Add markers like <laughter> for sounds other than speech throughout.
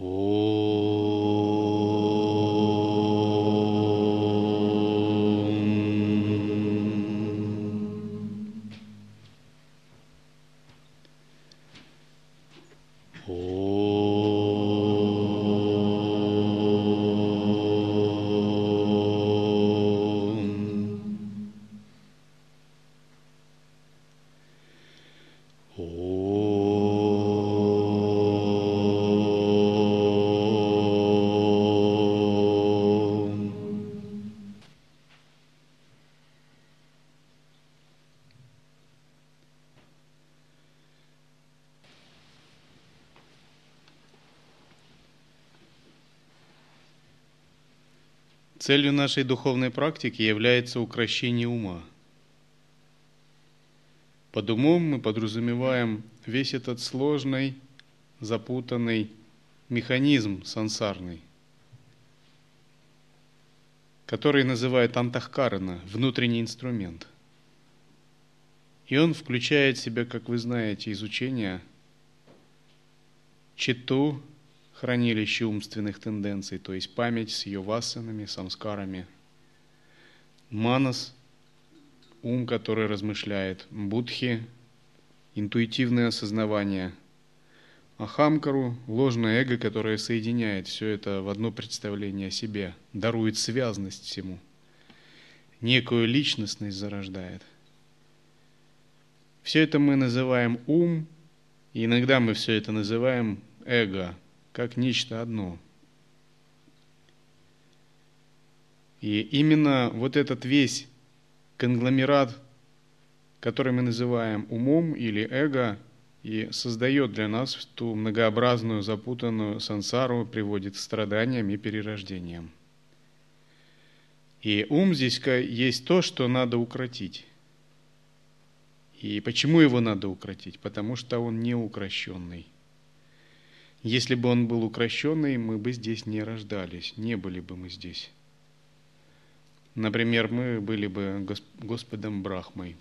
Oh. Целью нашей духовной практики является укращение ума. Под умом мы подразумеваем весь этот сложный, запутанный механизм сансарный, который называют антахкарана, внутренний инструмент. И он включает в себя, как вы знаете, изучение читу, хранилище умственных тенденций, то есть память с ее вассанами, самскарами. Манас – ум, который размышляет. Будхи – интуитивное осознавание. Ахамкару – ложное эго, которое соединяет все это в одно представление о себе, дарует связность всему. Некую личностность зарождает. Все это мы называем ум, и иногда мы все это называем эго – как нечто одно. И именно вот этот весь конгломерат, который мы называем умом или эго, и создает для нас ту многообразную, запутанную сансару, приводит к страданиям и перерождениям. И ум здесь есть то, что надо укротить. И почему его надо укротить? Потому что он не укращенный. Если бы он был укращенный, мы бы здесь не рождались, не были бы мы здесь. Например, мы были бы Господом Брахмой,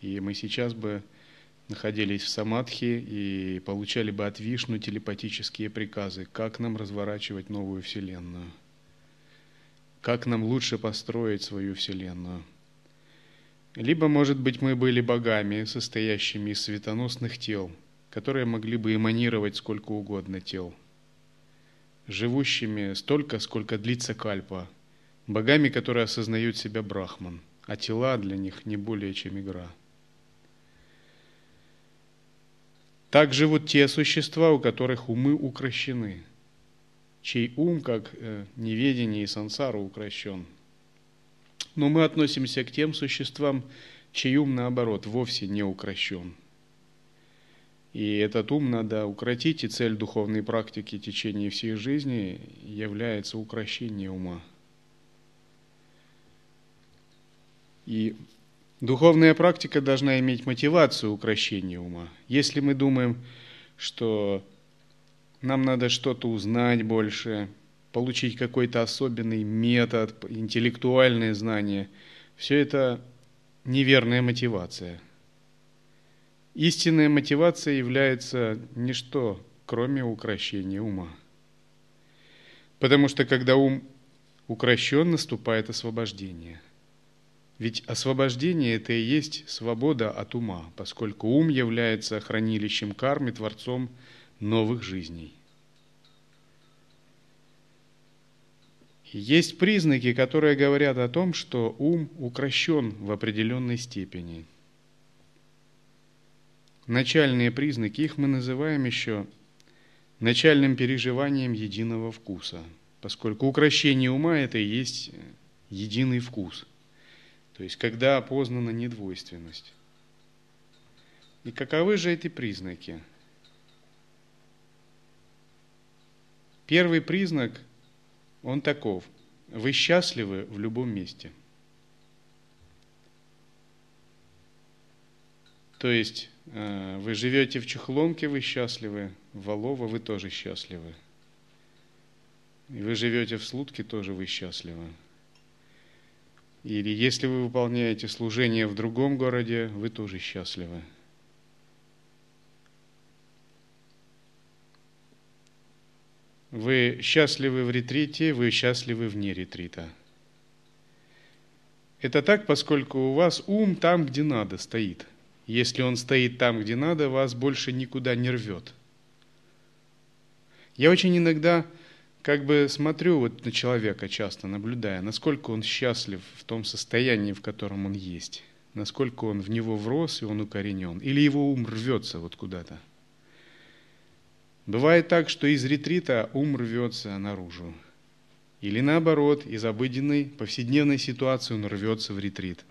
и мы сейчас бы находились в самадхи и получали бы от Вишну телепатические приказы, как нам разворачивать новую Вселенную, как нам лучше построить свою Вселенную. Либо, может быть, мы были богами, состоящими из светоносных тел – которые могли бы эманировать сколько угодно тел, живущими столько, сколько длится кальпа, богами, которые осознают себя брахман, а тела для них не более чем игра. Так живут те существа, у которых умы укращены, чей ум, как э, неведение и сансара, укращен. Но мы относимся к тем существам, чей ум, наоборот, вовсе не укращен – и этот ум надо укротить, и цель духовной практики в течение всей жизни является укращение ума. И духовная практика должна иметь мотивацию укращения ума. Если мы думаем, что нам надо что-то узнать больше, получить какой-то особенный метод, интеллектуальное знание, все это неверная мотивация – Истинная мотивация является ничто, кроме укращения ума. Потому что когда ум укращен, наступает освобождение. Ведь освобождение – это и есть свобода от ума, поскольку ум является хранилищем кармы, творцом новых жизней. Есть признаки, которые говорят о том, что ум укращен в определенной степени – начальные признаки, их мы называем еще начальным переживанием единого вкуса, поскольку укращение ума – это и есть единый вкус, то есть когда опознана недвойственность. И каковы же эти признаки? Первый признак, он таков. Вы счастливы в любом месте. То есть э, вы живете в Чехломке, вы счастливы, в Волово вы тоже счастливы. И вы живете в Слутке, тоже вы счастливы. Или если вы выполняете служение в другом городе, вы тоже счастливы. Вы счастливы в ретрите, вы счастливы вне ретрита. Это так, поскольку у вас ум там, где надо, стоит. Если он стоит там, где надо, вас больше никуда не рвет. Я очень иногда как бы смотрю вот на человека часто, наблюдая, насколько он счастлив в том состоянии, в котором он есть, насколько он в него врос и он укоренен, или его ум рвется вот куда-то. Бывает так, что из ретрита ум рвется наружу. Или наоборот, из обыденной повседневной ситуации он рвется в ретрит.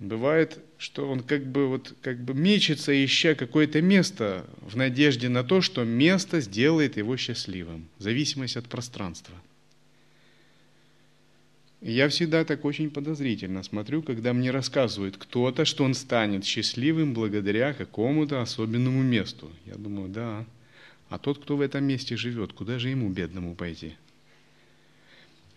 Бывает, что он как бы, вот, как бы мечется, ища какое-то место в надежде на то, что место сделает его счастливым. Зависимость от пространства. Я всегда так очень подозрительно смотрю, когда мне рассказывает кто-то, что он станет счастливым благодаря какому-то особенному месту. Я думаю, да. А тот, кто в этом месте живет, куда же ему, бедному, пойти?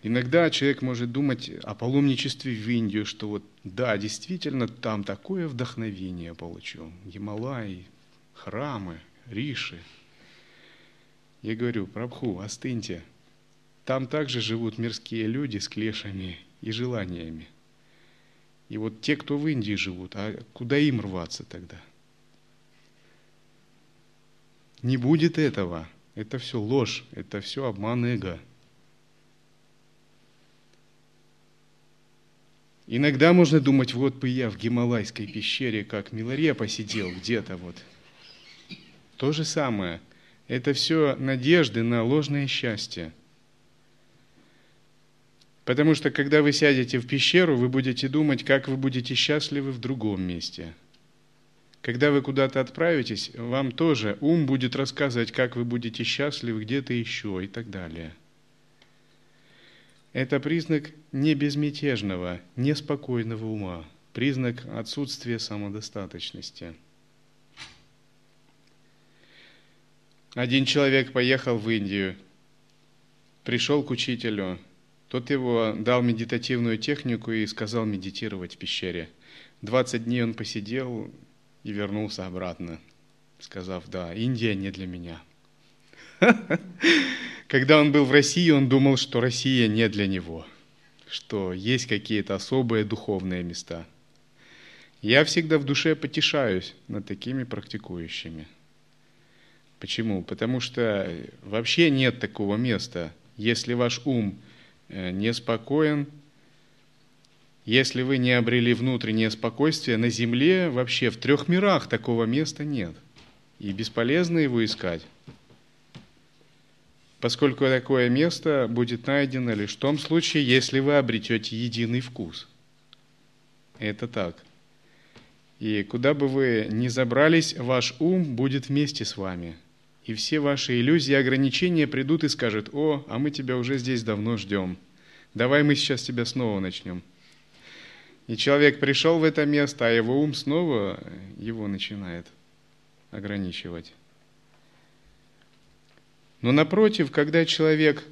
Иногда человек может думать о паломничестве в Индию, что вот да, действительно, там такое вдохновение получил. Гималай, храмы, риши. Я говорю, Прабху, остыньте. Там также живут мирские люди с клешами и желаниями. И вот те, кто в Индии живут, а куда им рваться тогда? Не будет этого. Это все ложь, это все обман эго. Иногда можно думать, вот бы я в Гималайской пещере, как Миларе посидел где-то вот. То же самое. Это все надежды на ложное счастье. Потому что когда вы сядете в пещеру, вы будете думать, как вы будете счастливы в другом месте. Когда вы куда-то отправитесь, вам тоже ум будет рассказывать, как вы будете счастливы где-то еще и так далее – это признак не безмятежного, неспокойного ума, признак отсутствия самодостаточности. Один человек поехал в Индию, пришел к учителю, тот его дал медитативную технику и сказал медитировать в пещере. 20 дней он посидел и вернулся обратно, сказав, да, Индия не для меня. <laughs> Когда он был в России, он думал, что Россия не для него, что есть какие-то особые духовные места. Я всегда в душе потешаюсь над такими практикующими. Почему? Потому что вообще нет такого места. Если ваш ум э, неспокоен, если вы не обрели внутреннее спокойствие, на Земле вообще в трех мирах такого места нет. И бесполезно его искать поскольку такое место будет найдено лишь в том случае, если вы обретете единый вкус. Это так. И куда бы вы ни забрались, ваш ум будет вместе с вами. И все ваши иллюзии и ограничения придут и скажут, о, а мы тебя уже здесь давно ждем. Давай мы сейчас тебя снова начнем. И человек пришел в это место, а его ум снова его начинает ограничивать. Но напротив, когда человек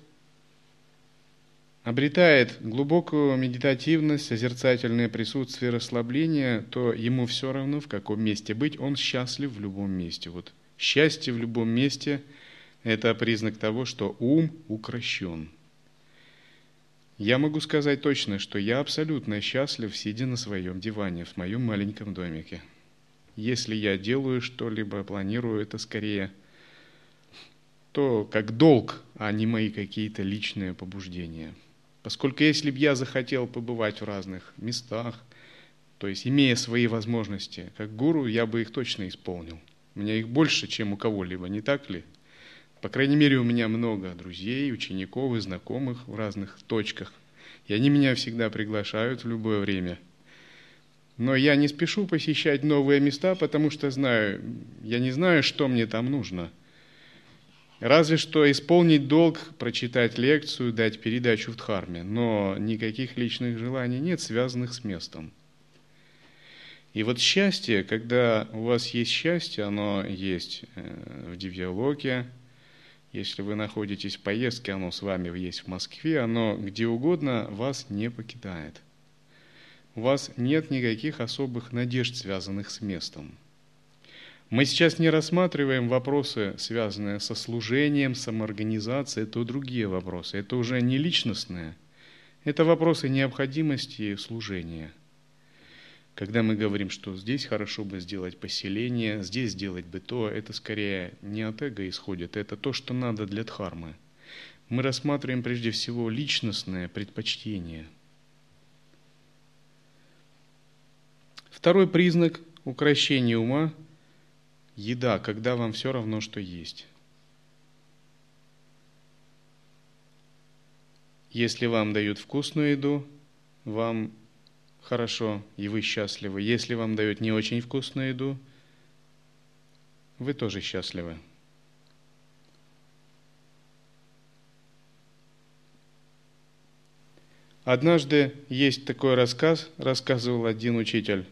обретает глубокую медитативность, созерцательное присутствие, расслабление, то ему все равно, в каком месте быть, он счастлив в любом месте. Вот счастье в любом месте – это признак того, что ум укращен. Я могу сказать точно, что я абсолютно счастлив, сидя на своем диване, в моем маленьком домике. Если я делаю что-либо, планирую, это скорее – то как долг, а не мои какие-то личные побуждения. Поскольку если бы я захотел побывать в разных местах, то есть имея свои возможности, как гуру, я бы их точно исполнил. У меня их больше, чем у кого-либо, не так ли? По крайней мере, у меня много друзей, учеников и знакомых в разных точках. И они меня всегда приглашают в любое время. Но я не спешу посещать новые места, потому что знаю, я не знаю, что мне там нужно – Разве что исполнить долг, прочитать лекцию, дать передачу в Дхарме, но никаких личных желаний нет, связанных с местом. И вот счастье, когда у вас есть счастье, оно есть э, в Дивьялоке, если вы находитесь в поездке, оно с вами есть в Москве, оно где угодно вас не покидает. У вас нет никаких особых надежд, связанных с местом. Мы сейчас не рассматриваем вопросы, связанные со служением, самоорганизацией, это другие вопросы. Это уже не личностные, это вопросы необходимости служения. Когда мы говорим, что здесь хорошо бы сделать поселение, здесь сделать бы то, это скорее не от эго исходит, это то, что надо для дхармы. Мы рассматриваем прежде всего личностное предпочтение. Второй признак укращения ума – еда, когда вам все равно, что есть. Если вам дают вкусную еду, вам хорошо, и вы счастливы. Если вам дают не очень вкусную еду, вы тоже счастливы. Однажды есть такой рассказ, рассказывал один учитель.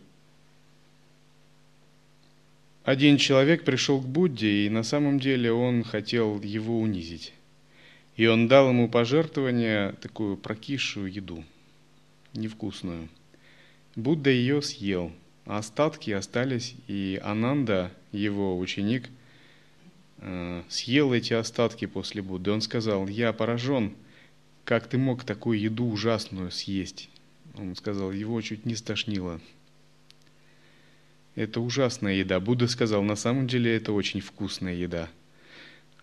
Один человек пришел к Будде, и на самом деле он хотел его унизить. И он дал ему пожертвование, такую прокисшую еду, невкусную. Будда ее съел, а остатки остались, и Ананда, его ученик, э, съел эти остатки после Будды. Он сказал, я поражен, как ты мог такую еду ужасную съесть? Он сказал, его чуть не стошнило. Это ужасная еда. Будда сказал, на самом деле это очень вкусная еда.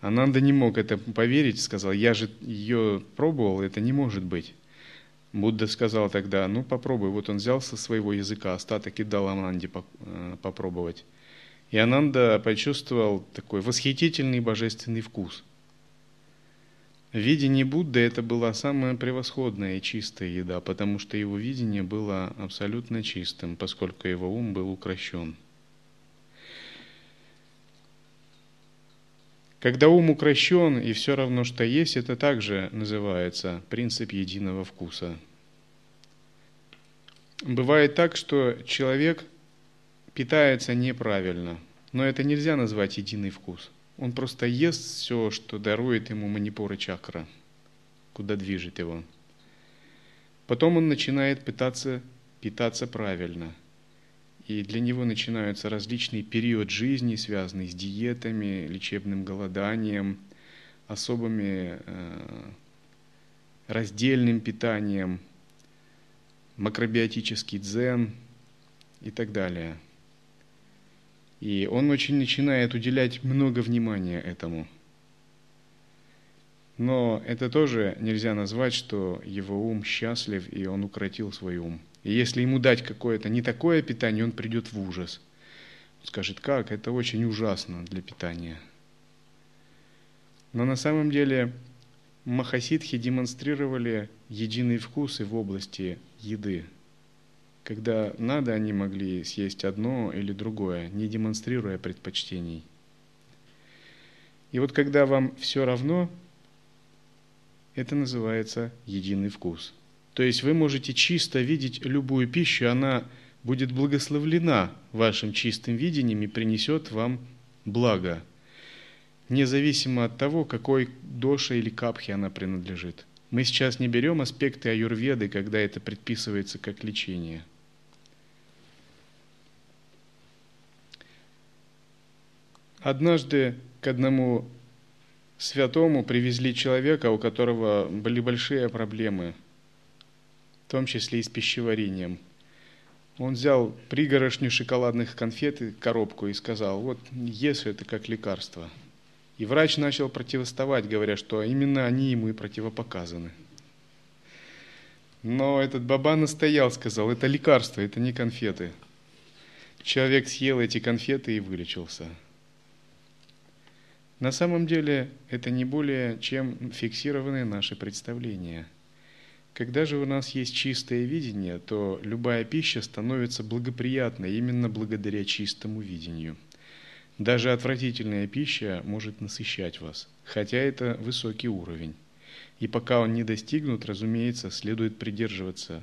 Ананда не мог это поверить, сказал, я же ее пробовал, это не может быть. Будда сказал тогда, ну попробуй. Вот он взял со своего языка остаток и дал Ананде э, попробовать. И Ананда почувствовал такой восхитительный божественный вкус – Видение Будды это была самая превосходная и чистая еда, потому что его видение было абсолютно чистым, поскольку его ум был укращен. Когда ум укращен и все равно, что есть, это также называется принцип единого вкуса. Бывает так, что человек питается неправильно, но это нельзя назвать единый вкус – он просто ест все, что дарует ему манипура чакра, куда движет его. Потом он начинает пытаться питаться правильно. И для него начинаются различные периоды жизни, связанные с диетами, лечебным голоданием, особыми э, раздельным питанием, макробиотический дзен и так далее – и он очень начинает уделять много внимания этому. Но это тоже нельзя назвать, что его ум счастлив, и он укротил свой ум. И если ему дать какое-то не такое питание, он придет в ужас. Он скажет, как, это очень ужасно для питания. Но на самом деле махасидхи демонстрировали единый вкус и в области еды – когда надо, они могли съесть одно или другое, не демонстрируя предпочтений. И вот когда вам все равно, это называется единый вкус. То есть вы можете чисто видеть любую пищу, она будет благословлена вашим чистым видением и принесет вам благо, независимо от того, какой доше или капхе она принадлежит. Мы сейчас не берем аспекты аюрведы, когда это предписывается как лечение – Однажды к одному святому привезли человека, у которого были большие проблемы, в том числе и с пищеварением. Он взял пригорошню шоколадных конфет и коробку и сказал, вот ешь это как лекарство. И врач начал противоставать, говоря, что именно они ему и противопоказаны. Но этот баба настоял, сказал, это лекарство, это не конфеты. Человек съел эти конфеты и вылечился. На самом деле это не более чем фиксированные наши представления. Когда же у нас есть чистое видение, то любая пища становится благоприятной именно благодаря чистому видению. Даже отвратительная пища может насыщать вас, хотя это высокий уровень. И пока он не достигнут, разумеется, следует придерживаться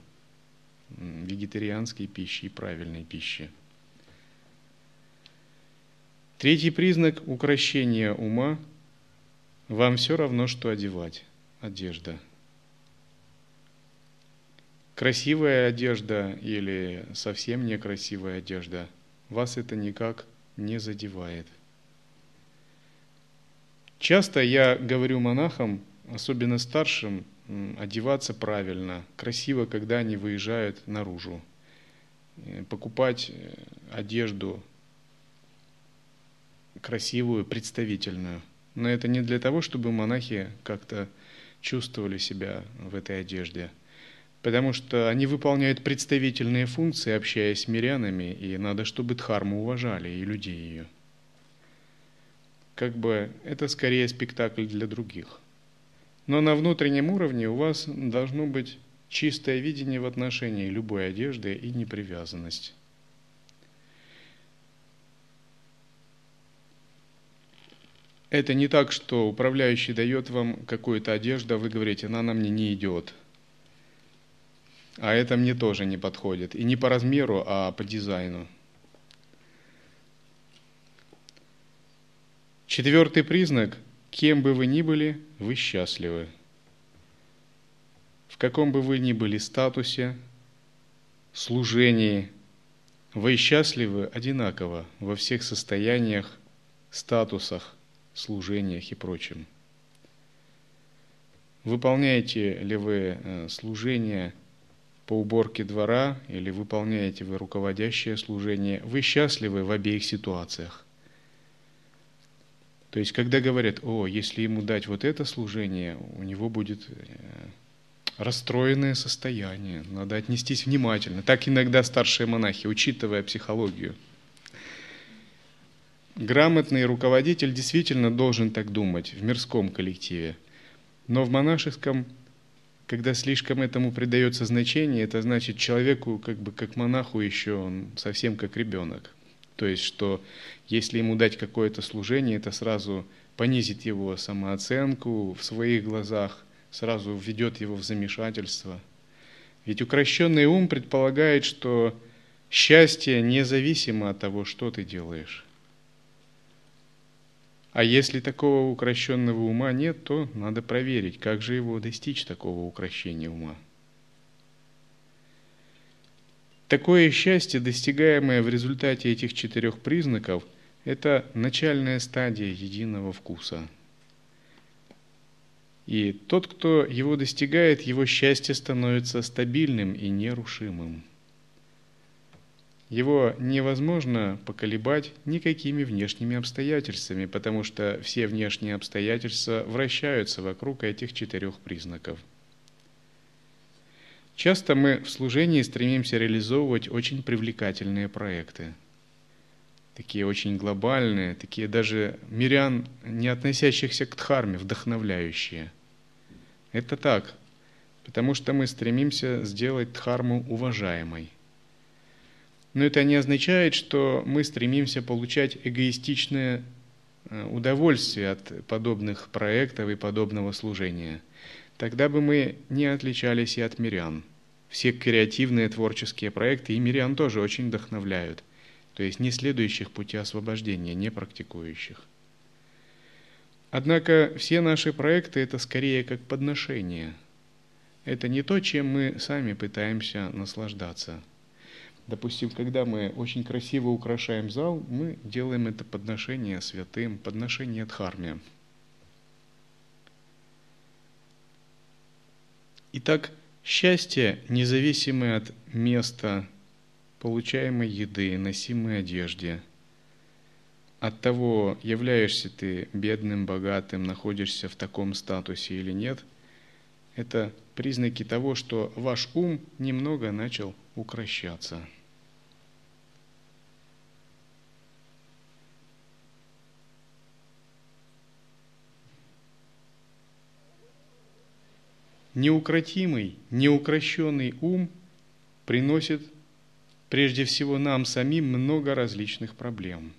вегетарианской пищи и правильной пищи. Третий признак укращения ума – вам все равно, что одевать. Одежда. Красивая одежда или совсем некрасивая одежда, вас это никак не задевает. Часто я говорю монахам, особенно старшим, одеваться правильно, красиво, когда они выезжают наружу, э, покупать э, одежду красивую, представительную. Но это не для того, чтобы монахи как-то чувствовали себя в этой одежде, потому что они выполняют представительные функции, общаясь с мирянами, и надо, чтобы дхарму уважали и людей ее. Как бы это скорее спектакль для других. Но на внутреннем уровне у вас должно быть чистое видение в отношении любой одежды и непривязанность. Это не так, что управляющий дает вам какую-то одежду, а вы говорите, она на мне не идет. А это мне тоже не подходит. И не по размеру, а по дизайну. Четвертый признак – Кем бы вы ни были, вы счастливы. В каком бы вы ни были статусе, служении, вы счастливы одинаково во всех состояниях, статусах, служениях и прочем. Выполняете ли вы э, служение по уборке двора или выполняете вы руководящее служение, вы счастливы в обеих ситуациях. То есть, когда говорят, о, если ему дать вот это служение, у него будет э, расстроенное состояние, надо отнестись внимательно. Так иногда старшие монахи, учитывая психологию. Грамотный руководитель действительно должен так думать в мирском коллективе. Но в монашеском, когда слишком этому придается значение, это значит человеку, как бы как монаху еще, он совсем как ребенок. То есть, что если ему дать какое-то служение, это сразу понизит его самооценку в своих глазах, сразу введет его в замешательство. Ведь укращенный ум предполагает, что счастье независимо от того, что ты делаешь. А если такого укращенного ума нет, то надо проверить, как же его достичь такого укращения ума. Такое счастье, достигаемое в результате этих четырех признаков, это начальная стадия единого вкуса. И тот, кто его достигает, его счастье становится стабильным и нерушимым. Его невозможно поколебать никакими внешними обстоятельствами, потому что все внешние обстоятельства вращаются вокруг этих четырех признаков – Часто мы в служении стремимся реализовывать очень привлекательные проекты. Такие очень глобальные, такие даже мирян, не относящихся к дхарме, вдохновляющие. Это так, потому что мы стремимся сделать дхарму уважаемой. Но это не означает, что мы стремимся получать эгоистичное э, удовольствие от подобных проектов и подобного служения – тогда бы мы не отличались и от мирян. Все креативные творческие проекты и мирян тоже очень вдохновляют, то есть не следующих пути освобождения, не практикующих. Однако все наши проекты это скорее как подношение. Это не то, чем мы сами пытаемся наслаждаться. Допустим, когда мы очень красиво украшаем зал, мы делаем это подношение святым, подношение дхарме. Итак, счастье, независимое от места получаемой еды, носимой одежде, от того, являешься ты бедным, богатым, находишься в таком статусе или нет, это признаки того, что ваш ум немного начал укращаться. неукротимый, неукрощенный ум приносит прежде всего нам самим много различных проблем.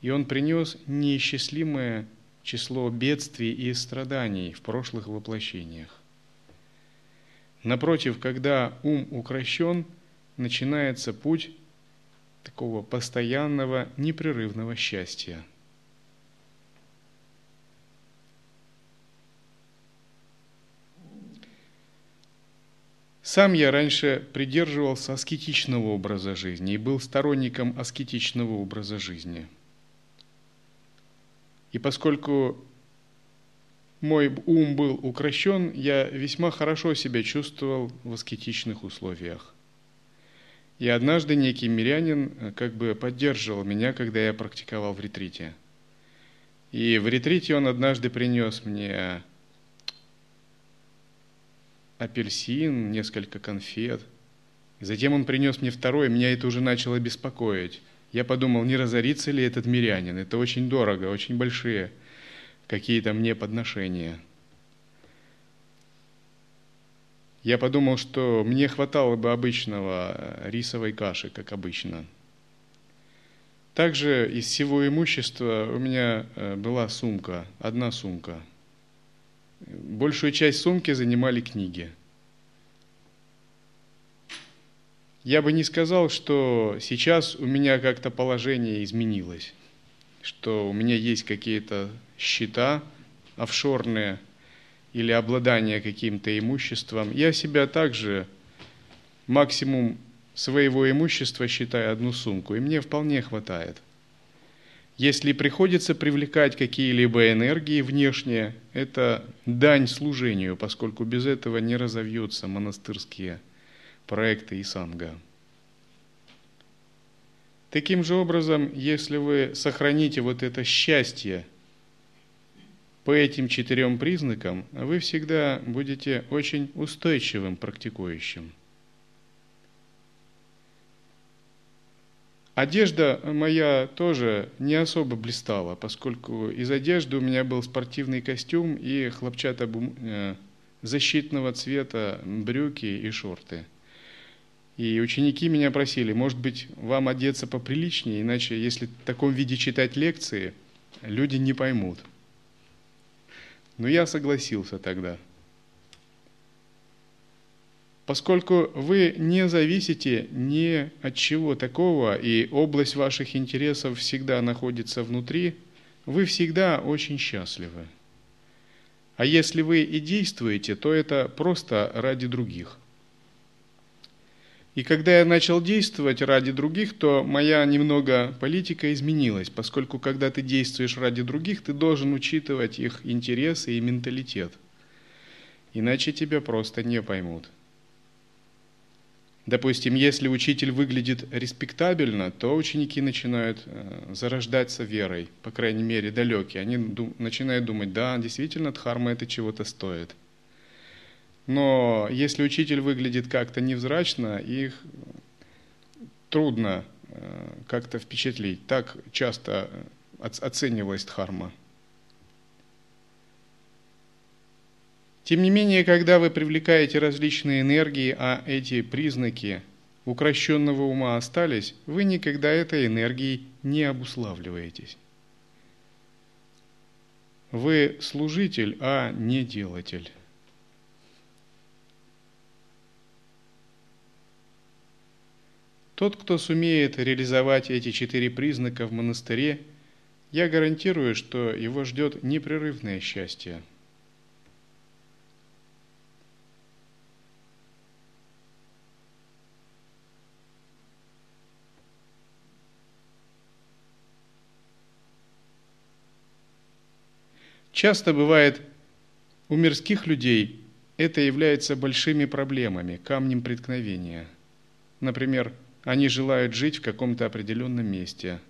И он принес неисчислимое число бедствий и страданий в прошлых воплощениях. Напротив, когда ум укращен, начинается путь такого постоянного, непрерывного счастья – Сам я раньше придерживался аскетичного образа жизни и был сторонником аскетичного образа жизни. И поскольку мой ум был укращен, я весьма хорошо себя чувствовал в аскетичных условиях. И однажды некий мирянин э, как бы поддерживал меня, когда я практиковал в ретрите. И в ретрите он однажды принес мне апельсин, несколько конфет. И затем он принес мне второй, меня это уже начало беспокоить. Я подумал, не разорится ли этот мирянин. Это очень дорого, очень большие какие-то мне подношения. Я подумал, что мне хватало бы обычного э, рисовой каши, как обычно. Также из всего имущества у меня э, была сумка, одна сумка – Большую часть сумки занимали книги. Я бы не сказал, что сейчас у меня как-то положение изменилось, что у меня есть какие-то счета офшорные или обладание каким-то имуществом. Я себя также максимум своего имущества считаю одну сумку, и мне вполне хватает – если приходится привлекать какие-либо энергии внешние, это дань служению, поскольку без этого не разовьются монастырские проекты и санга. Таким же образом, если вы сохраните вот это счастье по этим четырем признакам, вы всегда будете очень устойчивым практикующим. Одежда моя тоже не особо блистала, поскольку из одежды у меня был спортивный костюм и хлопчато э, защитного цвета брюки и шорты. И ученики меня просили, может быть, вам одеться поприличнее, иначе если в таком виде читать лекции, люди не поймут. Но я согласился тогда – поскольку вы не зависите ни от чего такого, и область ваших интересов всегда находится внутри, вы всегда очень счастливы. А если вы и действуете, то это просто ради других. И когда я начал действовать ради других, то моя немного политика изменилась, поскольку когда ты действуешь ради других, ты должен учитывать их интересы и менталитет. Иначе тебя просто не поймут. Допустим, если учитель выглядит респектабельно, то ученики начинают э, зарождаться верой, по крайней мере, далекие. Они начинают думать, да, действительно, дхарма это чего-то стоит. Но если учитель выглядит как-то невзрачно, их трудно э, как-то впечатлить. Так часто э, оценивалась дхарма. Тем не менее, когда вы привлекаете различные энергии, а эти признаки укращенного ума остались, вы никогда этой энергией не обуславливаетесь. Вы служитель, а не делатель. Тот, кто сумеет реализовать эти четыре признака в монастыре, я гарантирую, что его ждет непрерывное счастье – Часто бывает у мирских людей это является большими проблемами, камнем преткновения. Например, они желают жить в каком-то определенном месте.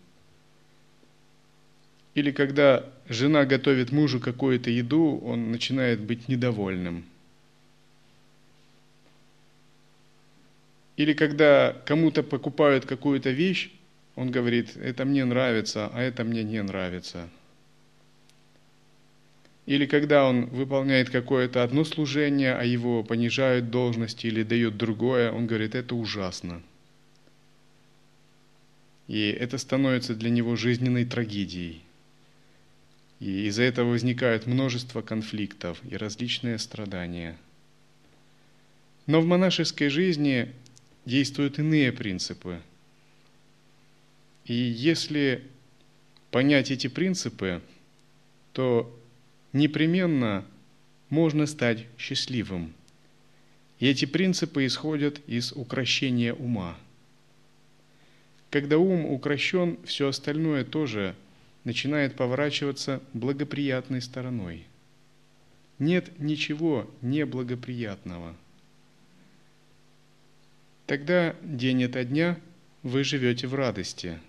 Или когда жена готовит мужу какую-то еду, он начинает быть недовольным. Или когда кому-то покупают какую-то вещь, он говорит, это мне нравится, а это мне не нравится – или когда он выполняет какое-то одно служение, а его понижают должности или дают другое, он говорит, это ужасно. И это становится для него жизненной трагедией. И из-за этого возникает множество конфликтов и различные страдания. Но в монашеской жизни действуют иные принципы. И если понять эти принципы, то непременно можно стать счастливым. И эти принципы исходят из укращения ума. Когда ум укращен, все остальное тоже начинает поворачиваться благоприятной стороной. Нет ничего неблагоприятного. Тогда день ото дня вы живете в радости –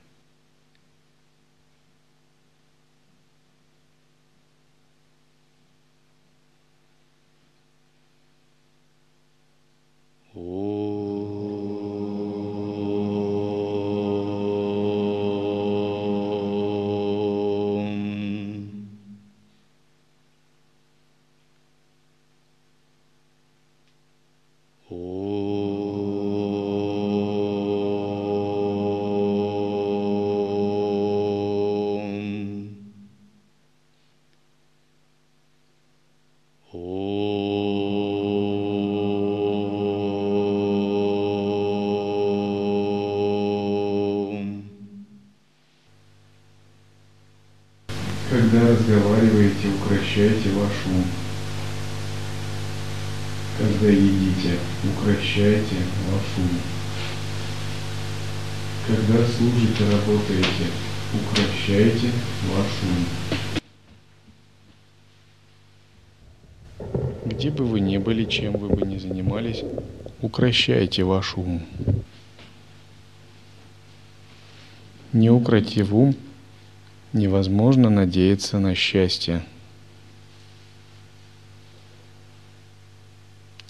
укращайте ваш ум. Когда служите, работаете, укращайте ваш ум. Где бы вы ни были, чем вы бы ни занимались, укращайте ваш ум. Не укротив ум, невозможно надеяться на счастье.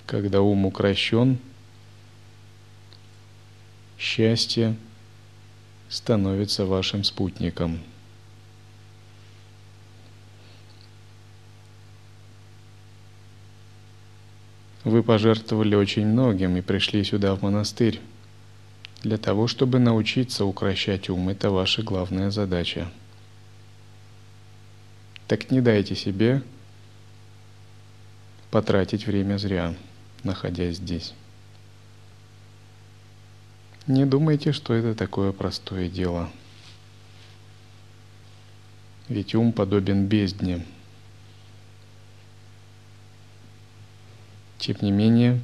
Когда ум укращен, счастье становится вашим спутником. Вы пожертвовали очень многим и пришли сюда в монастырь. Для того, чтобы научиться укращать ум, это ваша главная задача. Так не дайте себе потратить время зря, находясь здесь. Не думайте, что это такое простое дело. Ведь ум подобен бездне. Тем не менее,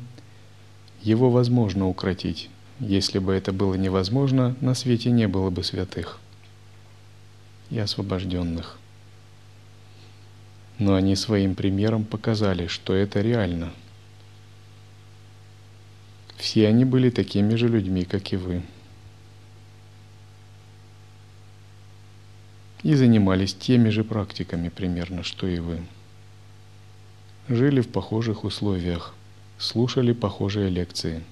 его возможно укротить. Если бы это было невозможно, на свете не было бы святых и освобожденных но они своим примером показали, что это реально. Все они были такими же людьми, как и вы. И занимались теми же практиками примерно, что и вы. Жили в похожих условиях, слушали похожие лекции.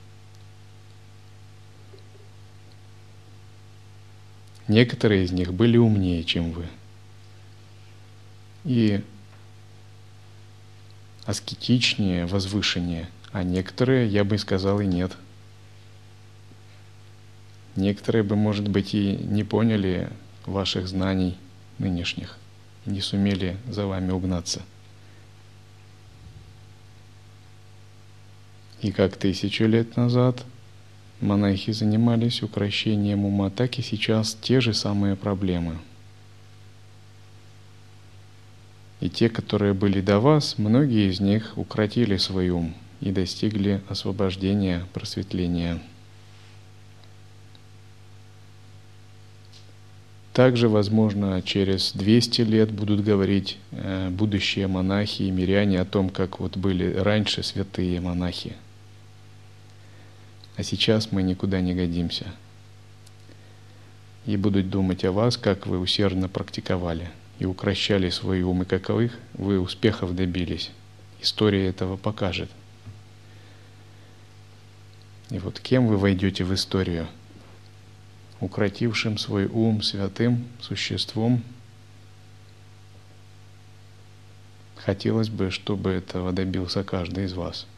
Некоторые из них были умнее, чем вы. И аскетичнее, возвышеннее, а некоторые, я бы сказал, и нет. Некоторые бы, может быть, и не поняли ваших знаний нынешних, не сумели за вами угнаться. И как тысячу лет назад монахи занимались укращением ума, так и сейчас те же самые проблемы – И те, которые были до вас, многие из них укротили свой ум и достигли освобождения, просветления. Также, возможно, через 200 лет будут говорить э, будущие монахи и миряне о том, как вот были раньше святые монахи. А сейчас мы никуда не годимся. И будут думать о вас, как вы усердно практиковали – и укращали свои умы каковых, вы успехов добились. История этого покажет. И вот кем вы войдете в историю? Укротившим свой ум святым существом. Хотелось бы, чтобы этого добился каждый из вас –